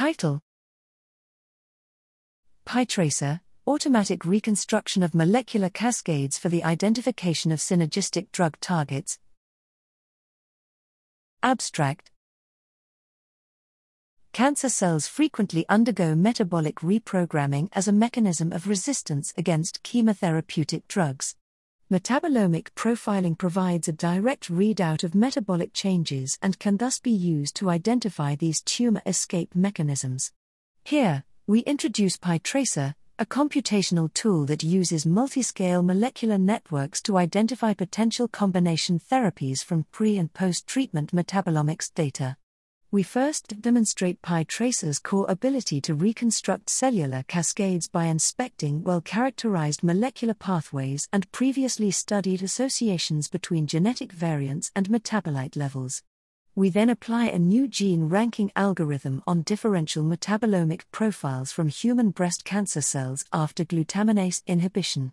Title piTracer Automatic Reconstruction of Molecular Cascades for the Identification of Synergistic Drug Targets. Abstract Cancer cells frequently undergo metabolic reprogramming as a mechanism of resistance against chemotherapeutic drugs. Metabolomic profiling provides a direct readout of metabolic changes and can thus be used to identify these tumor escape mechanisms. Here, we introduce piTracer, a computational tool that uses multiscale molecular networks to identify potential combination therapies from pre and post treatment metabolomics data. We first demonstrate piTracer's core ability to reconstruct cellular cascades by inspecting well characterized molecular pathways and previously studied associations between genetic variants and metabolite levels. We then apply a new gene ranking algorithm on differential metabolomic profiles from human breast cancer cells after glutaminase inhibition.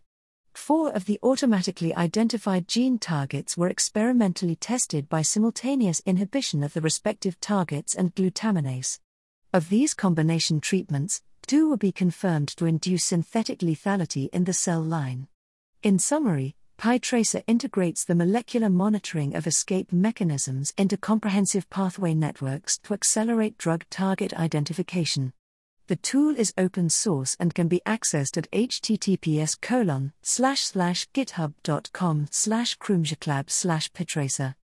Four of the automatically identified gene targets were experimentally tested by simultaneous inhibition of the respective targets and glutaminase. Of these combination treatments, two will be confirmed to induce synthetic lethality in the cell line. In summary, piTracer integrates the molecular monitoring of escape mechanisms into comprehensive pathway networks to accelerate drug target identification. The tool is open source and can be accessed at https colon slash slash github.com slash slash pitracer.